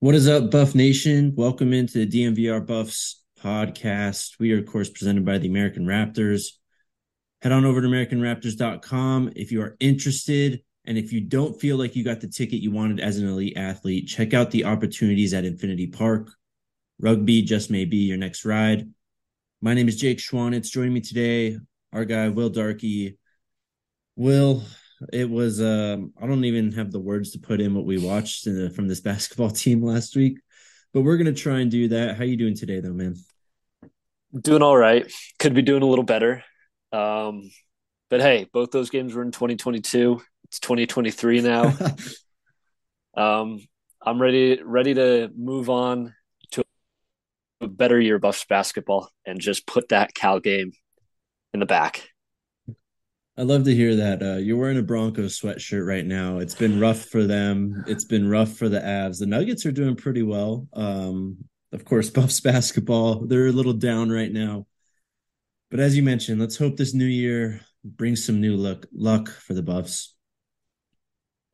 What is up, Buff Nation? Welcome into the DNVR Buffs podcast. We are, of course, presented by the American Raptors. Head on over to AmericanRaptors.com if you are interested. And if you don't feel like you got the ticket you wanted as an elite athlete, check out the opportunities at Infinity Park. Rugby just may be your next ride. My name is Jake Schwanitz. Joining me today, our guy, Will Darkey. Will, it was um, I don't even have the words to put in what we watched the, from this basketball team last week, but we're gonna try and do that. How you doing today, though, man? Doing all right. Could be doing a little better. Um, but hey, both those games were in 2022. It's 2023 now. um, I'm ready ready to move on to a better year of Buffs basketball and just put that Cal game in the back. I love to hear that. Uh, you're wearing a Broncos sweatshirt right now. It's been rough for them. It's been rough for the Avs. The Nuggets are doing pretty well. Um, of course, Buffs basketball, they're a little down right now. But as you mentioned, let's hope this new year brings some new luck luck for the Buffs.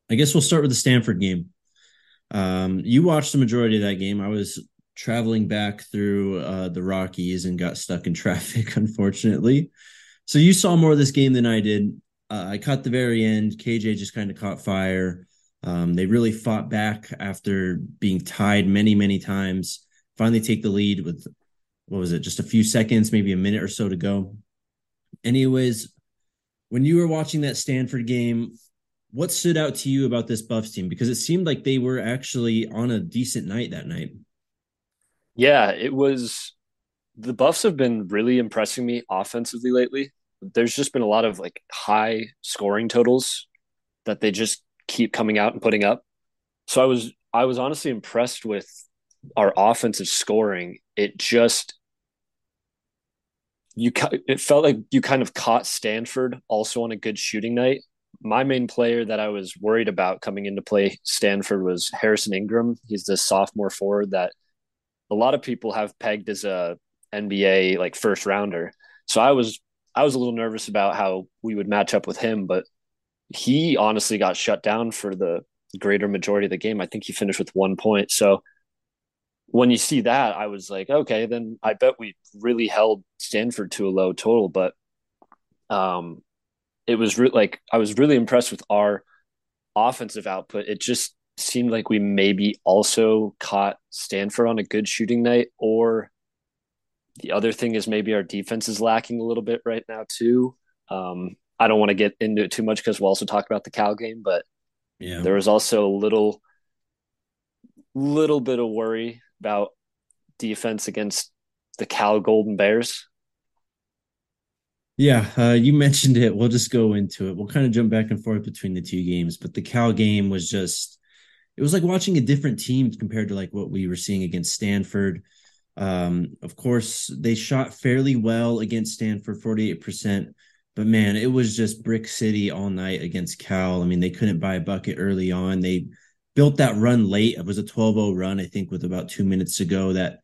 I guess we'll start with the Stanford game. Um, you watched the majority of that game. I was traveling back through uh, the Rockies and got stuck in traffic, unfortunately. So you saw more of this game than I did. Uh, I caught the very end. KJ just kind of caught fire. Um, they really fought back after being tied many, many times. Finally, take the lead with what was it? Just a few seconds, maybe a minute or so to go. Anyways, when you were watching that Stanford game, what stood out to you about this Buffs team? Because it seemed like they were actually on a decent night that night. Yeah, it was the Buffs have been really impressing me offensively lately. There's just been a lot of like high scoring totals that they just keep coming out and putting up. So I was I was honestly impressed with our offensive scoring. It just you it felt like you kind of caught Stanford also on a good shooting night. My main player that I was worried about coming into play Stanford was Harrison Ingram. He's the sophomore forward that a lot of people have pegged as a NBA like first rounder. So I was I was a little nervous about how we would match up with him, but he honestly got shut down for the greater majority of the game. I think he finished with one point. So when you see that, I was like, okay, then I bet we really held Stanford to a low total. But um, it was re- like I was really impressed with our offensive output. It just seemed like we maybe also caught Stanford on a good shooting night, or the other thing is maybe our defense is lacking a little bit right now too. Um, I don't want to get into it too much because we'll also talk about the Cal game, but yeah, there was also a little, little bit of worry about defense against the Cal Golden Bears. Yeah, uh, you mentioned it. We'll just go into it. We'll kind of jump back and forth between the two games, but the Cal game was just it was like watching a different team compared to like what we were seeing against Stanford. Um, of course, they shot fairly well against Stanford, 48%. But man, it was just brick city all night against Cal. I mean, they couldn't buy a bucket early on. They built that run late. It was a 12 0 run, I think, with about two minutes to go that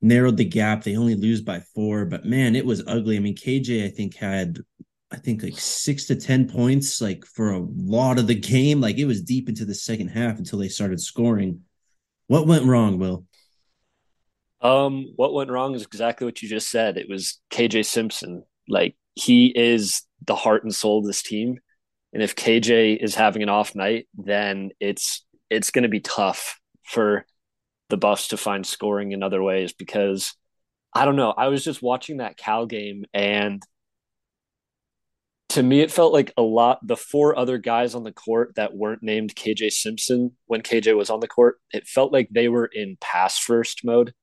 narrowed the gap. They only lose by four, but man, it was ugly. I mean, KJ, I think, had, I think, like six to 10 points, like for a lot of the game. Like it was deep into the second half until they started scoring. What went wrong, Will? Um, what went wrong is exactly what you just said. It was KJ Simpson. Like he is the heart and soul of this team. And if KJ is having an off night, then it's it's going to be tough for the Buffs to find scoring in other ways because I don't know. I was just watching that Cal game and to me, it felt like a lot. The four other guys on the court that weren't named KJ Simpson when KJ was on the court, it felt like they were in pass first mode.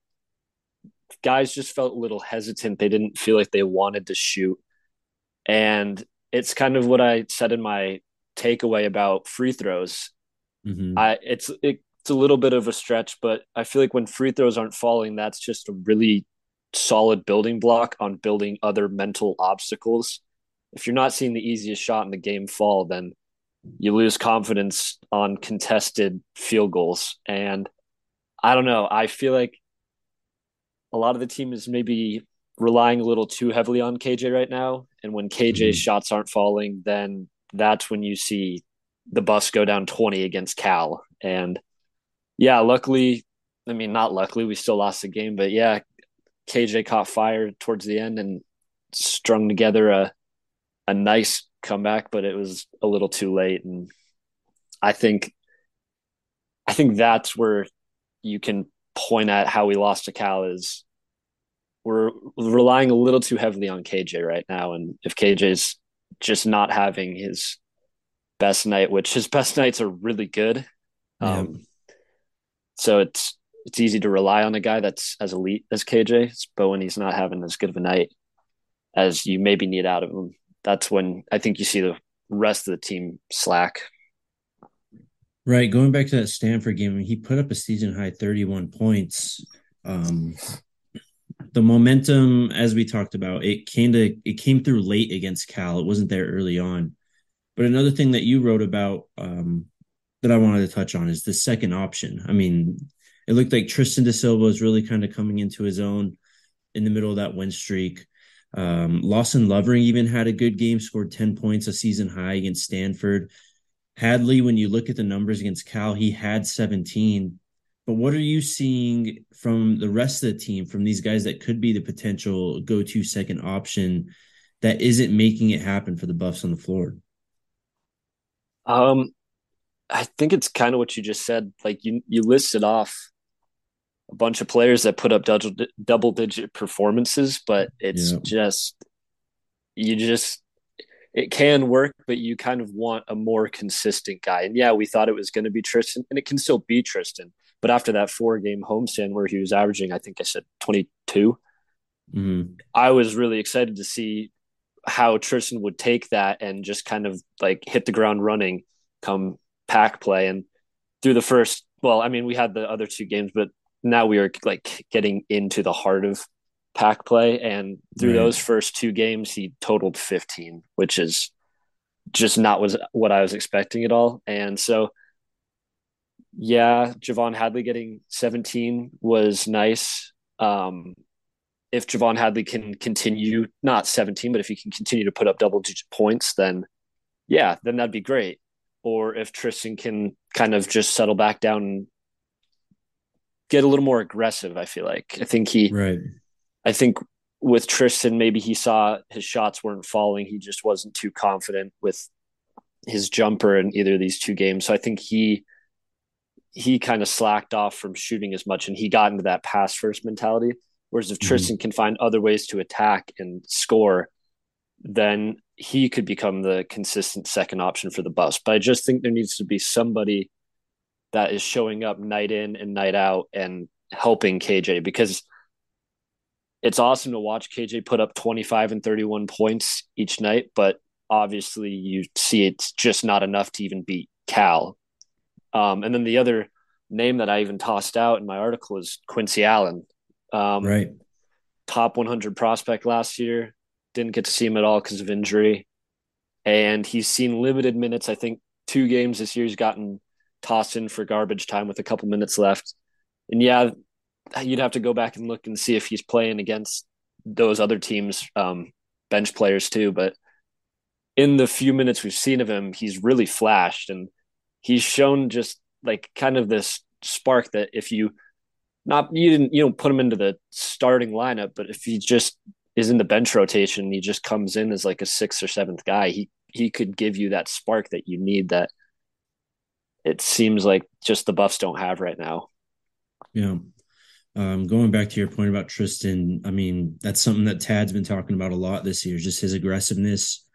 Guys just felt a little hesitant. They didn't feel like they wanted to shoot. And it's kind of what I said in my takeaway about free throws. Mm-hmm. I it's it, it's a little bit of a stretch, but I feel like when free throws aren't falling, that's just a really solid building block on building other mental obstacles if you're not seeing the easiest shot in the game fall, then you lose confidence on contested field goals. And I don't know. I feel like a lot of the team is maybe relying a little too heavily on KJ right now. And when KJ's mm-hmm. shots aren't falling, then that's when you see the Buffs go down 20 against Cal. And yeah, luckily, I mean, not luckily, we still lost the game, but yeah, KJ caught fire towards the end and strung together a a nice comeback, but it was a little too late. And I think, I think that's where you can point at how we lost to Cal is we're relying a little too heavily on KJ right now. And if KJ's just not having his best night, which his best nights are really good. Yeah. Um, so it's, it's easy to rely on a guy that's as elite as KJ, but when he's not having as good of a night as you maybe need out of him, that's when I think you see the rest of the team slack. Right. Going back to that Stanford game, he put up a season high 31 points. Um, the momentum, as we talked about, it came to it came through late against Cal. It wasn't there early on. But another thing that you wrote about um, that I wanted to touch on is the second option. I mean, it looked like Tristan da Silva was really kind of coming into his own in the middle of that win streak. Um, Lawson Lovering even had a good game, scored 10 points, a season high against Stanford. Hadley, when you look at the numbers against Cal, he had 17. But what are you seeing from the rest of the team, from these guys that could be the potential go to second option that isn't making it happen for the Buffs on the floor? Um, I think it's kind of what you just said. Like you, you listed off a bunch of players that put up double double digit performances, but it's yeah. just you just it can work, but you kind of want a more consistent guy. And yeah, we thought it was going to be Tristan, and it can still be Tristan. But after that four game homestand where he was averaging, I think I said 22, mm-hmm. I was really excited to see how Tristan would take that and just kind of like hit the ground running come Pac play. And through the first, well, I mean, we had the other two games, but now we are like getting into the heart of Pac play and through right. those first two games he totaled 15 which is just not was what i was expecting at all and so yeah javon hadley getting 17 was nice um if javon hadley can continue not 17 but if he can continue to put up double digit points then yeah then that'd be great or if tristan can kind of just settle back down and get a little more aggressive. I feel like I think he right. I think with Tristan, maybe he saw his shots weren't falling. He just wasn't too confident with his jumper in either of these two games. So I think he he kind of slacked off from shooting as much and he got into that pass first mentality. Whereas if mm-hmm. Tristan can find other ways to attack and score, then he could become the consistent second option for the Buffs. But I just think there needs to be somebody that is showing up night in and night out and helping KJ because it's awesome to watch KJ put up 25 and 31 points each night, but obviously you see it's just not enough to even beat Cal. Um, and then the other name that I even tossed out in my article is Quincy Allen. Um, right. Top 100 prospect last year. Didn't get to see him at all because of injury. And he's seen limited minutes. I think two games this year he's gotten tossed in for garbage time with a couple minutes left. And yeah, you'd have to go back and look and see if he's playing against those other teams, um, bench players too. But in the few minutes we've seen of him, he's really flashed and he's shown just like kind of this spark that if you not you didn't you don't put him into the starting lineup, but if he just is in the bench rotation, he just comes in as like a sixth or seventh guy. He he could give you that spark that you need that it seems like just the Buffs don't have right now. Yeah. Um, going back to your point about Tristan, I mean, that's something that Tad's been talking about a lot this year, just his aggressiveness,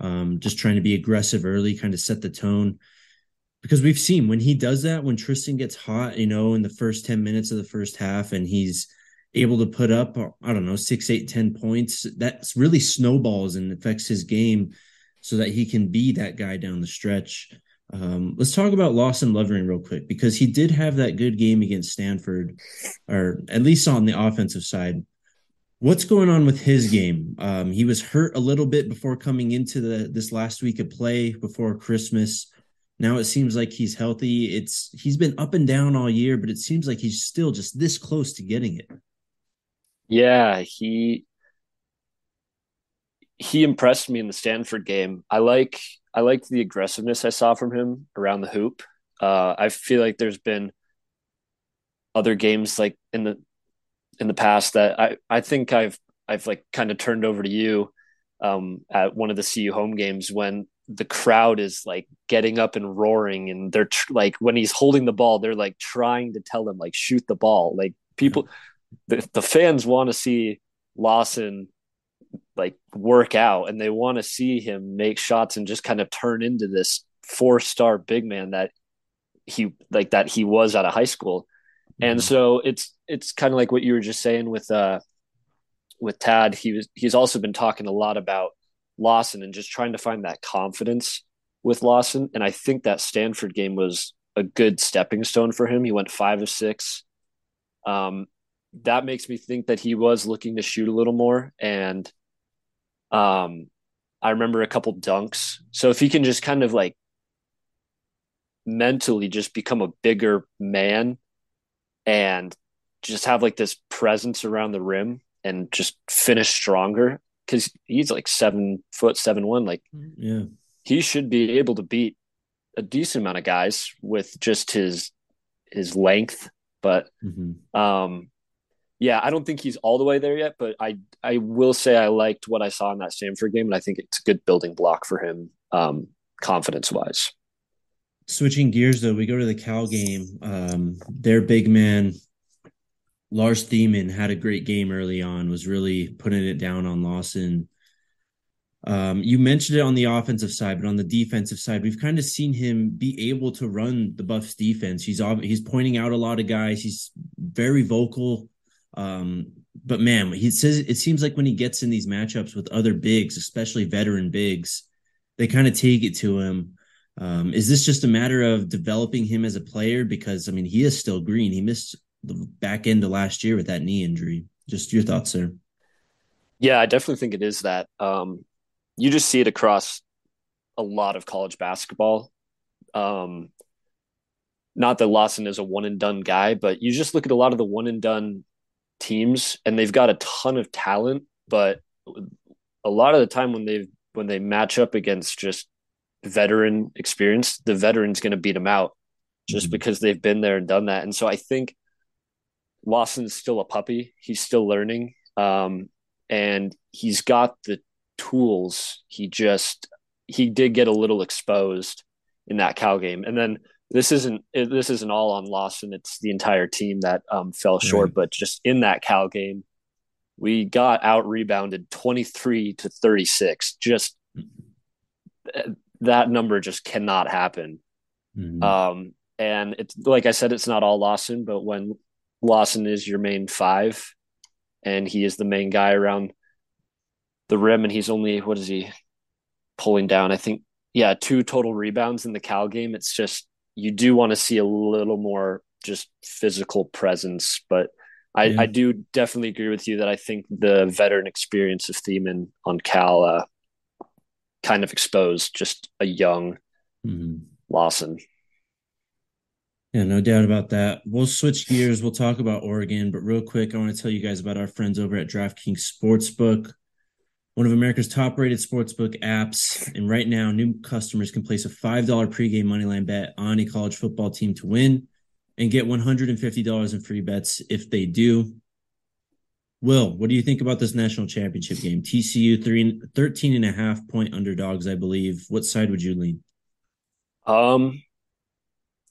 um, just trying to be aggressive early, kind of set the tone. Because we've seen when he does that, when Tristan gets hot, you know, in the first 10 minutes of the first half, and he's able to put up, I don't know, six, eight, ten points, that really snowballs and affects his game so that he can be that guy down the stretch. Um, let's talk about Lawson Lovering real quick because he did have that good game against Stanford, or at least on the offensive side. What's going on with his game? Um, he was hurt a little bit before coming into the this last week of play before Christmas. Now it seems like he's healthy. It's he's been up and down all year, but it seems like he's still just this close to getting it. Yeah, he he impressed me in the Stanford game. I like I liked the aggressiveness I saw from him around the hoop. Uh, I feel like there's been other games like in the in the past that I I think I've I've like kind of turned over to you um, at one of the CU home games when the crowd is like getting up and roaring and they're tr- like when he's holding the ball they're like trying to tell him like shoot the ball like people the, the fans want to see Lawson like work out and they want to see him make shots and just kind of turn into this four star big man that he like that he was out of high school. Mm-hmm. And so it's it's kind of like what you were just saying with uh with Tad. He was he's also been talking a lot about Lawson and just trying to find that confidence with Lawson. And I think that Stanford game was a good stepping stone for him. He went five of six. Um, that makes me think that he was looking to shoot a little more. And um, I remember a couple dunks. So if he can just kind of like mentally just become a bigger man and just have like this presence around the rim and just finish stronger because he's like seven foot seven one like yeah he should be able to beat a decent amount of guys with just his his length but mm-hmm. um yeah, I don't think he's all the way there yet, but I I will say I liked what I saw in that Stanford game, and I think it's a good building block for him, um, confidence wise. Switching gears though, we go to the Cal game. Um, their big man, Lars Thiemann, had a great game early on. Was really putting it down on Lawson. Um, you mentioned it on the offensive side, but on the defensive side, we've kind of seen him be able to run the Buffs defense. He's he's pointing out a lot of guys. He's very vocal um, but man, he says it seems like when he gets in these matchups with other bigs, especially veteran bigs, they kind of take it to him. Um, is this just a matter of developing him as a player? Because I mean, he is still green. He missed the back end of last year with that knee injury. Just your thoughts, sir? Yeah, I definitely think it is that. Um, you just see it across a lot of college basketball. Um, not that Lawson is a one and done guy, but you just look at a lot of the one and done teams and they've got a ton of talent, but a lot of the time when they when they match up against just veteran experience, the veteran's going to beat them out just mm-hmm. because they've been there and done that. And so I think Lawson's still a puppy. He's still learning. Um, and he's got the tools. He just he did get a little exposed in that Cal game. And then this isn't this isn't all on Lawson. It's the entire team that um, fell short. Right. But just in that Cal game, we got out rebounded twenty three to thirty six. Just that number just cannot happen. Mm-hmm. Um, and it's like I said, it's not all Lawson, but when Lawson is your main five, and he is the main guy around the rim, and he's only what is he pulling down? I think yeah, two total rebounds in the Cal game. It's just you do want to see a little more just physical presence. But I, yeah. I do definitely agree with you that I think the veteran experience of Thiemann on Cal uh, kind of exposed just a young mm-hmm. Lawson. Yeah, no doubt about that. We'll switch gears. We'll talk about Oregon, but real quick, I want to tell you guys about our friends over at DraftKings Sportsbook one of America's top rated sportsbook apps. And right now, new customers can place a $5 pregame moneyline bet on a college football team to win and get $150 in free bets if they do. Will, what do you think about this national championship game? TCU three, 13 and a half point underdogs, I believe. What side would you lean? Um,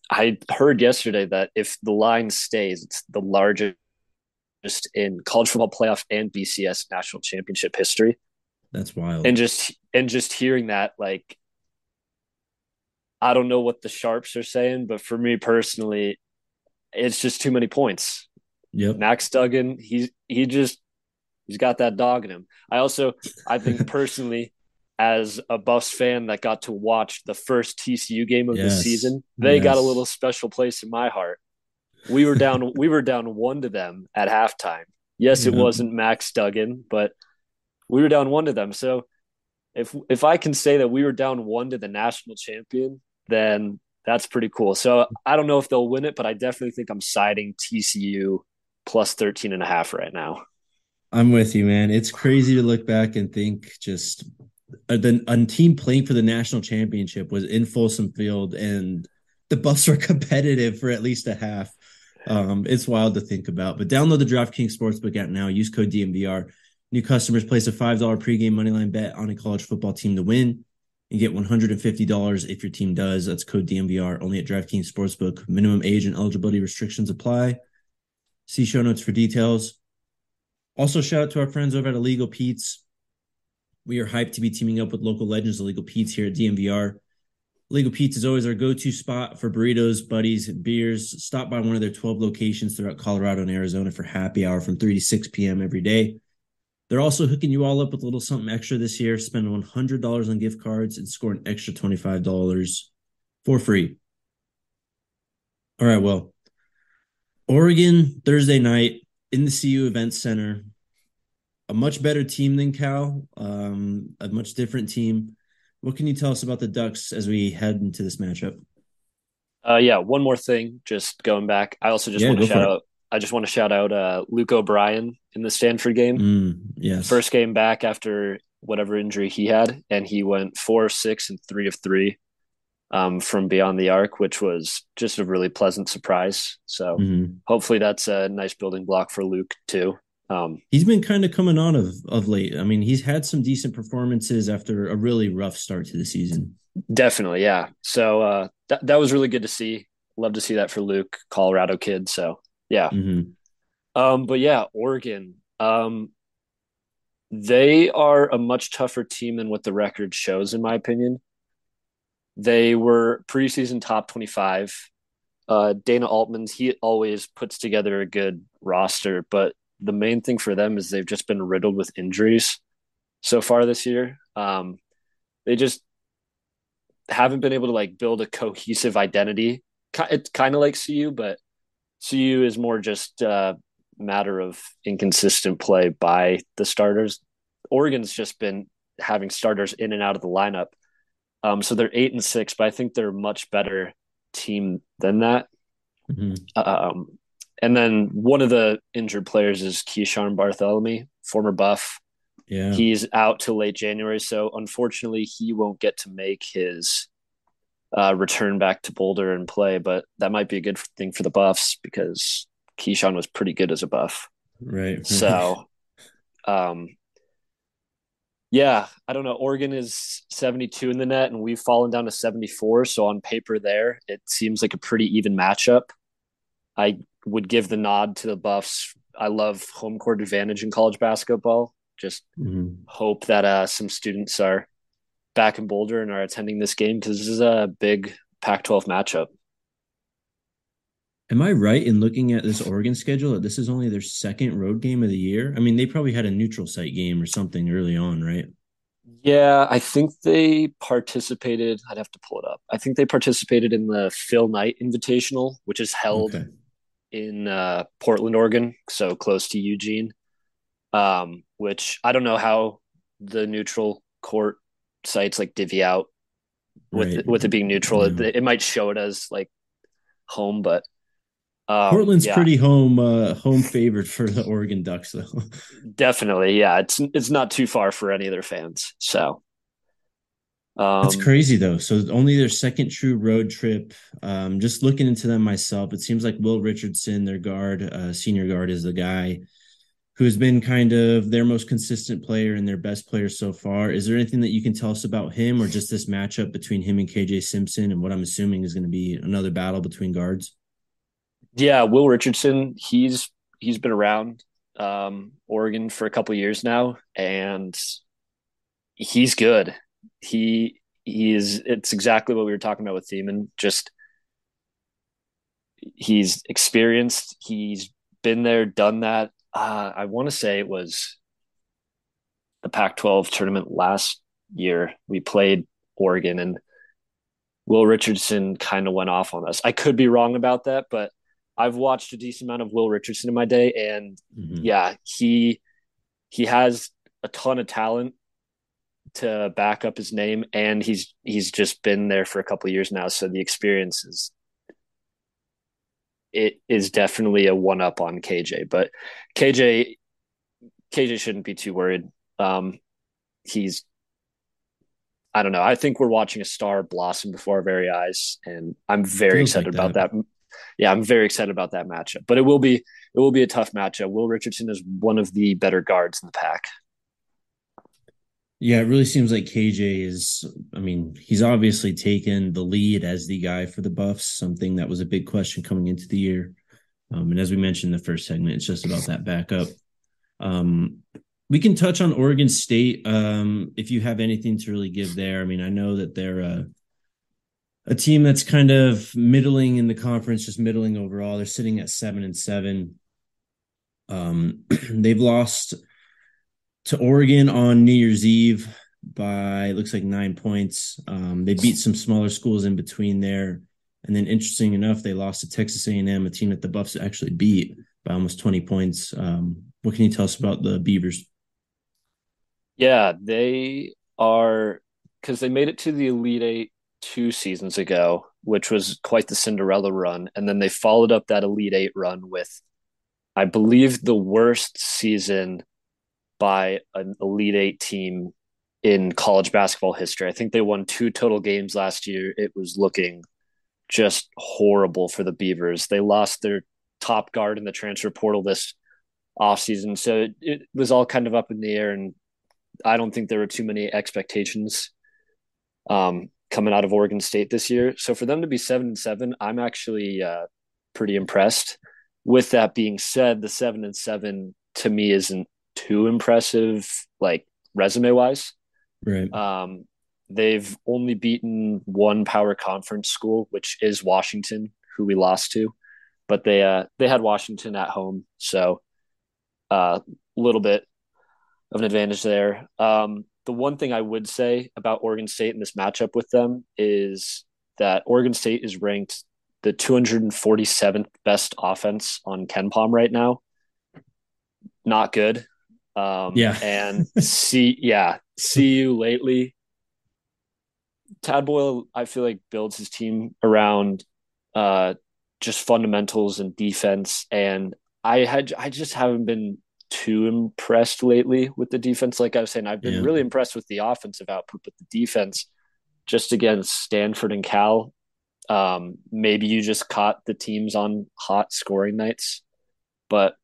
I heard yesterday that if the line stays, it's the largest in college football playoff and BCS national championship history. That's wild. And just and just hearing that, like, I don't know what the sharps are saying, but for me personally, it's just too many points. Yep. Max Duggan, he's he just he's got that dog in him. I also I think personally, as a Buffs fan that got to watch the first TCU game of Yes. the season, they got a little special place in my heart. We were down we were down one to them at halftime. Yes, it wasn't Max Duggan, but we were down one to them. So if if I can say that we were down one to the national champion, then that's pretty cool. So I don't know if they'll win it, but I definitely think I'm siding TCU plus 13 and a half right now. I'm with you, man. It's crazy to look back and think just a, the, a team playing for the national championship was in Folsom Field and the Buffs were competitive for at least a half. Um, it's wild to think about. But download the DraftKings Sportsbook app now. Use code DNVR. New customers place a $5 pregame moneyline bet on a college football team to win and get $150 if your team does. That's code DNVR only at DraftKings Sportsbook. Minimum age and eligibility restrictions apply. See show notes for details. Also, shout out to our friends over at Illegal Pete's. We are hyped to be teaming up with local legends Illegal Pete's here at DNVR. Illegal Pete's is always our go-to spot for burritos, buddies, and beers. Stop by one of their 12 locations throughout Colorado and Arizona for happy hour from 3 to 6 p.m. every day. They're also hooking you all up with a little something extra this year. Spend $100 on gift cards and score an extra $25 for free. All right, well, Oregon Thursday night in the CU Event Center. A much better team than Cal, um, a much different team. What can you tell us about the Ducks as we head into this matchup? Uh, yeah, one more thing, just going back. I also just Yeah, want to shout out. I just want to shout out uh, Luke O'Brien in the Stanford game. Mm, yes. First game back after whatever injury he had, and he went four of six and three of three um, from beyond the arc, which was just a really pleasant surprise. So Mhm. hopefully that's a nice building block for Luke too. Um, He's been kind of coming on of of late. I mean, he's had some decent performances after a really rough start to the season. definitely, yeah. So uh, that that was really good to see. Love to see that for Luke, Colorado kid. So yeah. Mhm. Um, but yeah, Oregon. Um, they are a much tougher team than what the record shows, in my opinion. They were preseason top 25. Uh, Dana Altman's, he always puts together a good roster, but the main thing for them is they've just been riddled with injuries so far this year. Um, they just haven't been able to like build a cohesive identity. It's kind of like CU, but CU is more just a matter of inconsistent play by the starters. Oregon's just been having starters in and out of the lineup. Um, so they're eight and six, but I think they're a much better team than that. Mhm. Um, and then one of the injured players is Keeshawn Barthelemy, former Buff. Yeah. He's out till late January, so unfortunately, he won't get to make his uh, return back to Boulder and play. But that might be a good thing for the Buffs because Keeshawn was pretty good as a Buff. right. So, um, yeah, I don't know. Oregon is 72 in the net, and we've fallen down to 74. So on paper, there it seems like a pretty even matchup. I would give the nod to the Buffs. I love home court advantage in college basketball. Just Mhm. hope that uh, some students are back in Boulder and are attending this game because this is a big Pac-12 matchup. Am I right in looking at this Oregon schedule that this is only their second road game of the year? I mean, they probably had a neutral site game or something early on, right? Yeah, I think they participated. I'd have to pull it up. I think they participated in the Phil Knight Invitational, which is held Okay. in uh, Portland, Oregon, so close to Eugene. Um, which I don't know how the neutral court sites like divvy out with Right. with it being neutral. Yeah. It, it might show it as like home, but um, Portland's yeah, pretty home uh home favorite for the Oregon Ducks though. definitely. Yeah, it's it's not too far for any of their fans. So um, That's crazy though. So only their second true road trip. Um, just looking into them myself, it seems like Will Richardson, their guard, uh, senior guard, is the guy who has been kind of their most consistent player and their best player so far. Is there anything that you can tell us about him, or just this matchup between him and KJ Simpson, and what I'm assuming is going to be another battle between guards? Yeah, Will Richardson, he's he's been around. um, Oregon for a couple years now, and he's good. He he is. It's exactly what we were talking about with Thiemann. Just he's experienced. He's been there, done that. Uh, I want to say it was the Pac-12 tournament last year. We played Oregon, and Will Richardson kind of went off on us. I could be wrong about that, but I've watched a decent amount of Will Richardson in my day, and mm-hmm. yeah, he he has a ton of talent to back up his name, and he's he's just been there for a couple years now, so the experience is it is definitely a one up on KJ. But KJ KJ shouldn't be too worried. Um, he's I don't know. I think we're watching a star blossom before our very eyes, and I'm very Feels excited like about that. Yeah, I'm very excited about that matchup. But it will be it will be a tough matchup. Will Richardson is one of the better guards in the Pac. Yeah, it really seems like KJ is. I mean, he's obviously taken the lead as the guy for the Buffs. Something that was a big question coming into the year. Um, and as we mentioned in the first segment, it's just about that backup. Um, we can touch on Oregon State um, if you have anything to really give there. I mean, I know that they're a, a team that's kind of middling in the conference, just middling overall. They're sitting at seven and seven. Um, they've lost to Oregon on New Year's Eve by looks like nine points. Um, they beat some smaller schools in between there, and then interesting enough, they lost to Texas A&M, a team that the Buffs actually beat by almost twenty points. Um, what can you tell us about the Beavers? Yeah, they are because they made it to the Elite Eight two seasons ago, which was quite the Cinderella run. And then they followed up that Elite Eight run with, I believe, the worst season by an Elite Eight team in college basketball history. I think they won two total games last year. It was looking just horrible for the Beavers. They lost their top guard in the transfer portal this offseason. So it, it was all kind of up in the air and I don't think there were too many expectations um, coming out of Oregon State this year. So for them to be seven and seven, I'm actually uh, pretty impressed. With that being said, the seven and seven to me isn't too impressive, like resume wise. Right. Um, they've only beaten one power conference school, which is Washington, who we lost to, but they uh, they had Washington at home, so a uh, little bit of an advantage there. Um, the one thing I would say about Oregon State in this matchup with them is that Oregon State is ranked the 247th best offense on KenPom right now. Not good. Um, yeah. and see, yeah, CU lately. Tad Boyle, I feel like builds his team around uh, just fundamentals and defense, and I had I just haven't been too impressed lately with the defense. Like I was saying, I've been yeah. really impressed with the offensive output, but the defense just against Stanford and Cal. Um, maybe you just caught the teams on hot scoring nights, but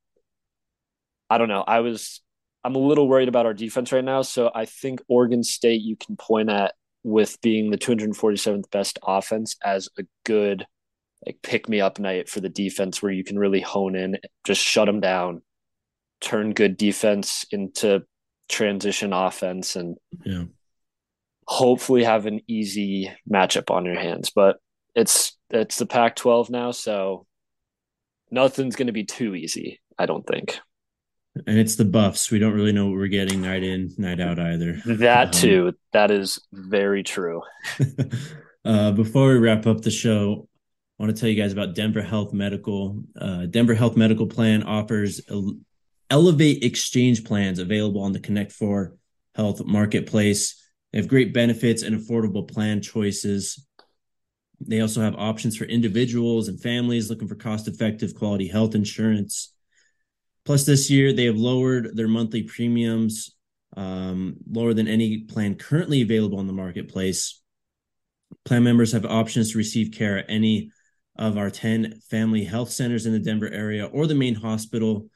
I don't know. I was I'm a little worried about our defense right now. So I think Oregon State you can point at with being the 247th best offense as a good like pick me up night for the defense where you can really hone in, just shut them down, turn good defense into transition offense and yeah. hopefully have an easy matchup on your hands. But it's it's the Pac 12 now, so nothing's gonna be too easy, I don't think. And it's the buffs. We don't really know what we're getting night in, night out either. That um, too. That is very true. uh, before we wrap up the show, I want to tell you guys about Denver Health Medical. Uh, Denver Health Medical Plan offers Elevate exchange plans available on the Connect for Health Marketplace. They have great benefits and affordable plan choices. They also have options for individuals and families looking for cost effective quality health insurance. Plus, this year they have lowered their monthly premiums um, lower than any plan currently available on the marketplace. Plan members have options to receive care at any of our 10 family health centers in the Denver area or the main hospital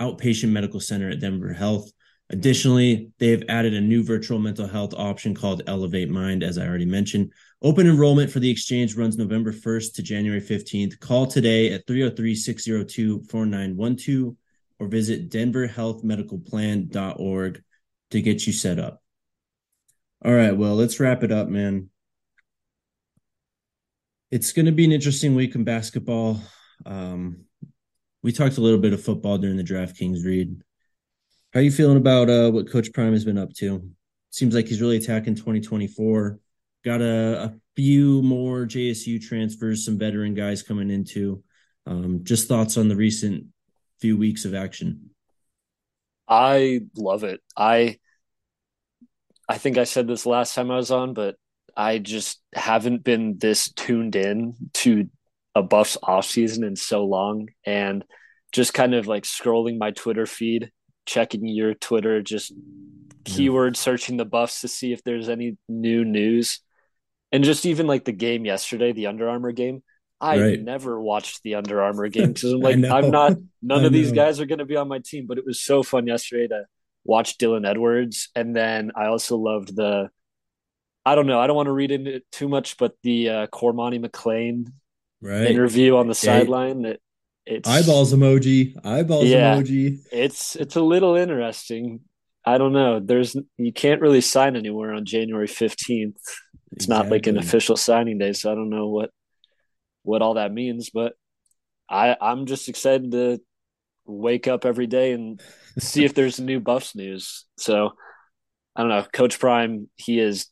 outpatient medical center at Denver Health. Additionally, they have added a new virtual mental health option called Elevate Mind, as I already mentioned. Open enrollment for the exchange runs November 1st to January 15th. Call today at 303 602 4912 or visit denverhealthmedicalplan.org to get you set up. All right, well, let's wrap it up, man. It's going to be an interesting week in basketball. Um, we talked a little bit of football during the DraftKings read. How are you feeling about uh, what Coach Prime has been up to? Seems like he's really attacking 2024. Got a, a few more JSU transfers, some veteran guys coming into. Um, just thoughts on the recent few weeks of action. I love it. I I think I said this last time I was on, but I just haven't been this tuned in to a Buffs off season in so long, and just kind of like scrolling my Twitter feed, checking your Twitter, just mm-hmm. keyword searching the Buffs to see if there's any new news, and just even like the game yesterday, the Under Armour game. I right. never watched the Under Armour game because I'm like, I'm not. None of these guys are going to be on my team, but it was so fun yesterday to watch Dylan Edwards, and then I also loved the. I don't know. I don't want to read into it too much, but the uh, Cormani McClain right. interview on the sideline. that it's eyeballs emoji. Eyeballs yeah, emoji. It's it's a little interesting. I don't know. There's you can't really sign anywhere on January fifteenth. It's exactly. not like an official signing day, so I don't know what what all that means. But I I'm just excited to wake up every day and see if there's new Buffs news. So I don't know. Coach Prime, he is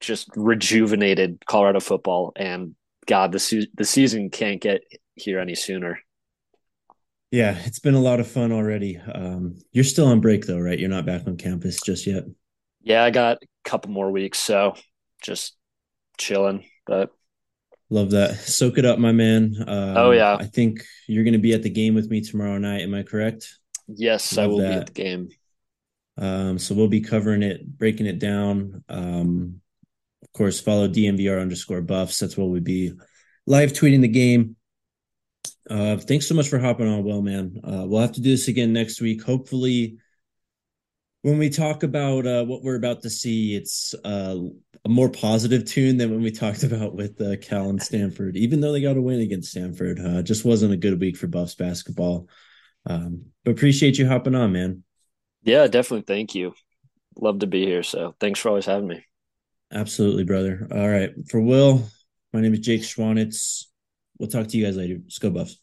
just rejuvenated Colorado football, and God, the the season can't get here any sooner. Yeah, it's been a lot of fun already. Um, you're still on break though, right? You're not back on campus just yet. Yeah, I got a couple more weeks, so just chilling. But love that. Soak it up, my man. Um, oh yeah, I think you're going to be at the game with me tomorrow night. Am I correct? Yes, love I will that. be at the game. Um, so we'll be covering it, breaking it down. Um, of course, follow DNVR underscore buffs. That's what we'll be live tweeting the game. Uh, thanks so much for hopping on, Will, man. Uh, we'll have to do this again next week. Hopefully, when we talk about uh, what we're about to see, it's uh, a more positive tune than when we talked about with uh, Cal and Stanford. Even though they got a win against Stanford, uh, just wasn't a good week for Buffs basketball. Um, but appreciate you hopping on, man. Yeah, definitely. Thank you. Love to be here. So thanks for always having me. Absolutely, brother. All right. For Will, my name is Jake Schwanitz. We'll talk to you guys later. Let's go, Buffs.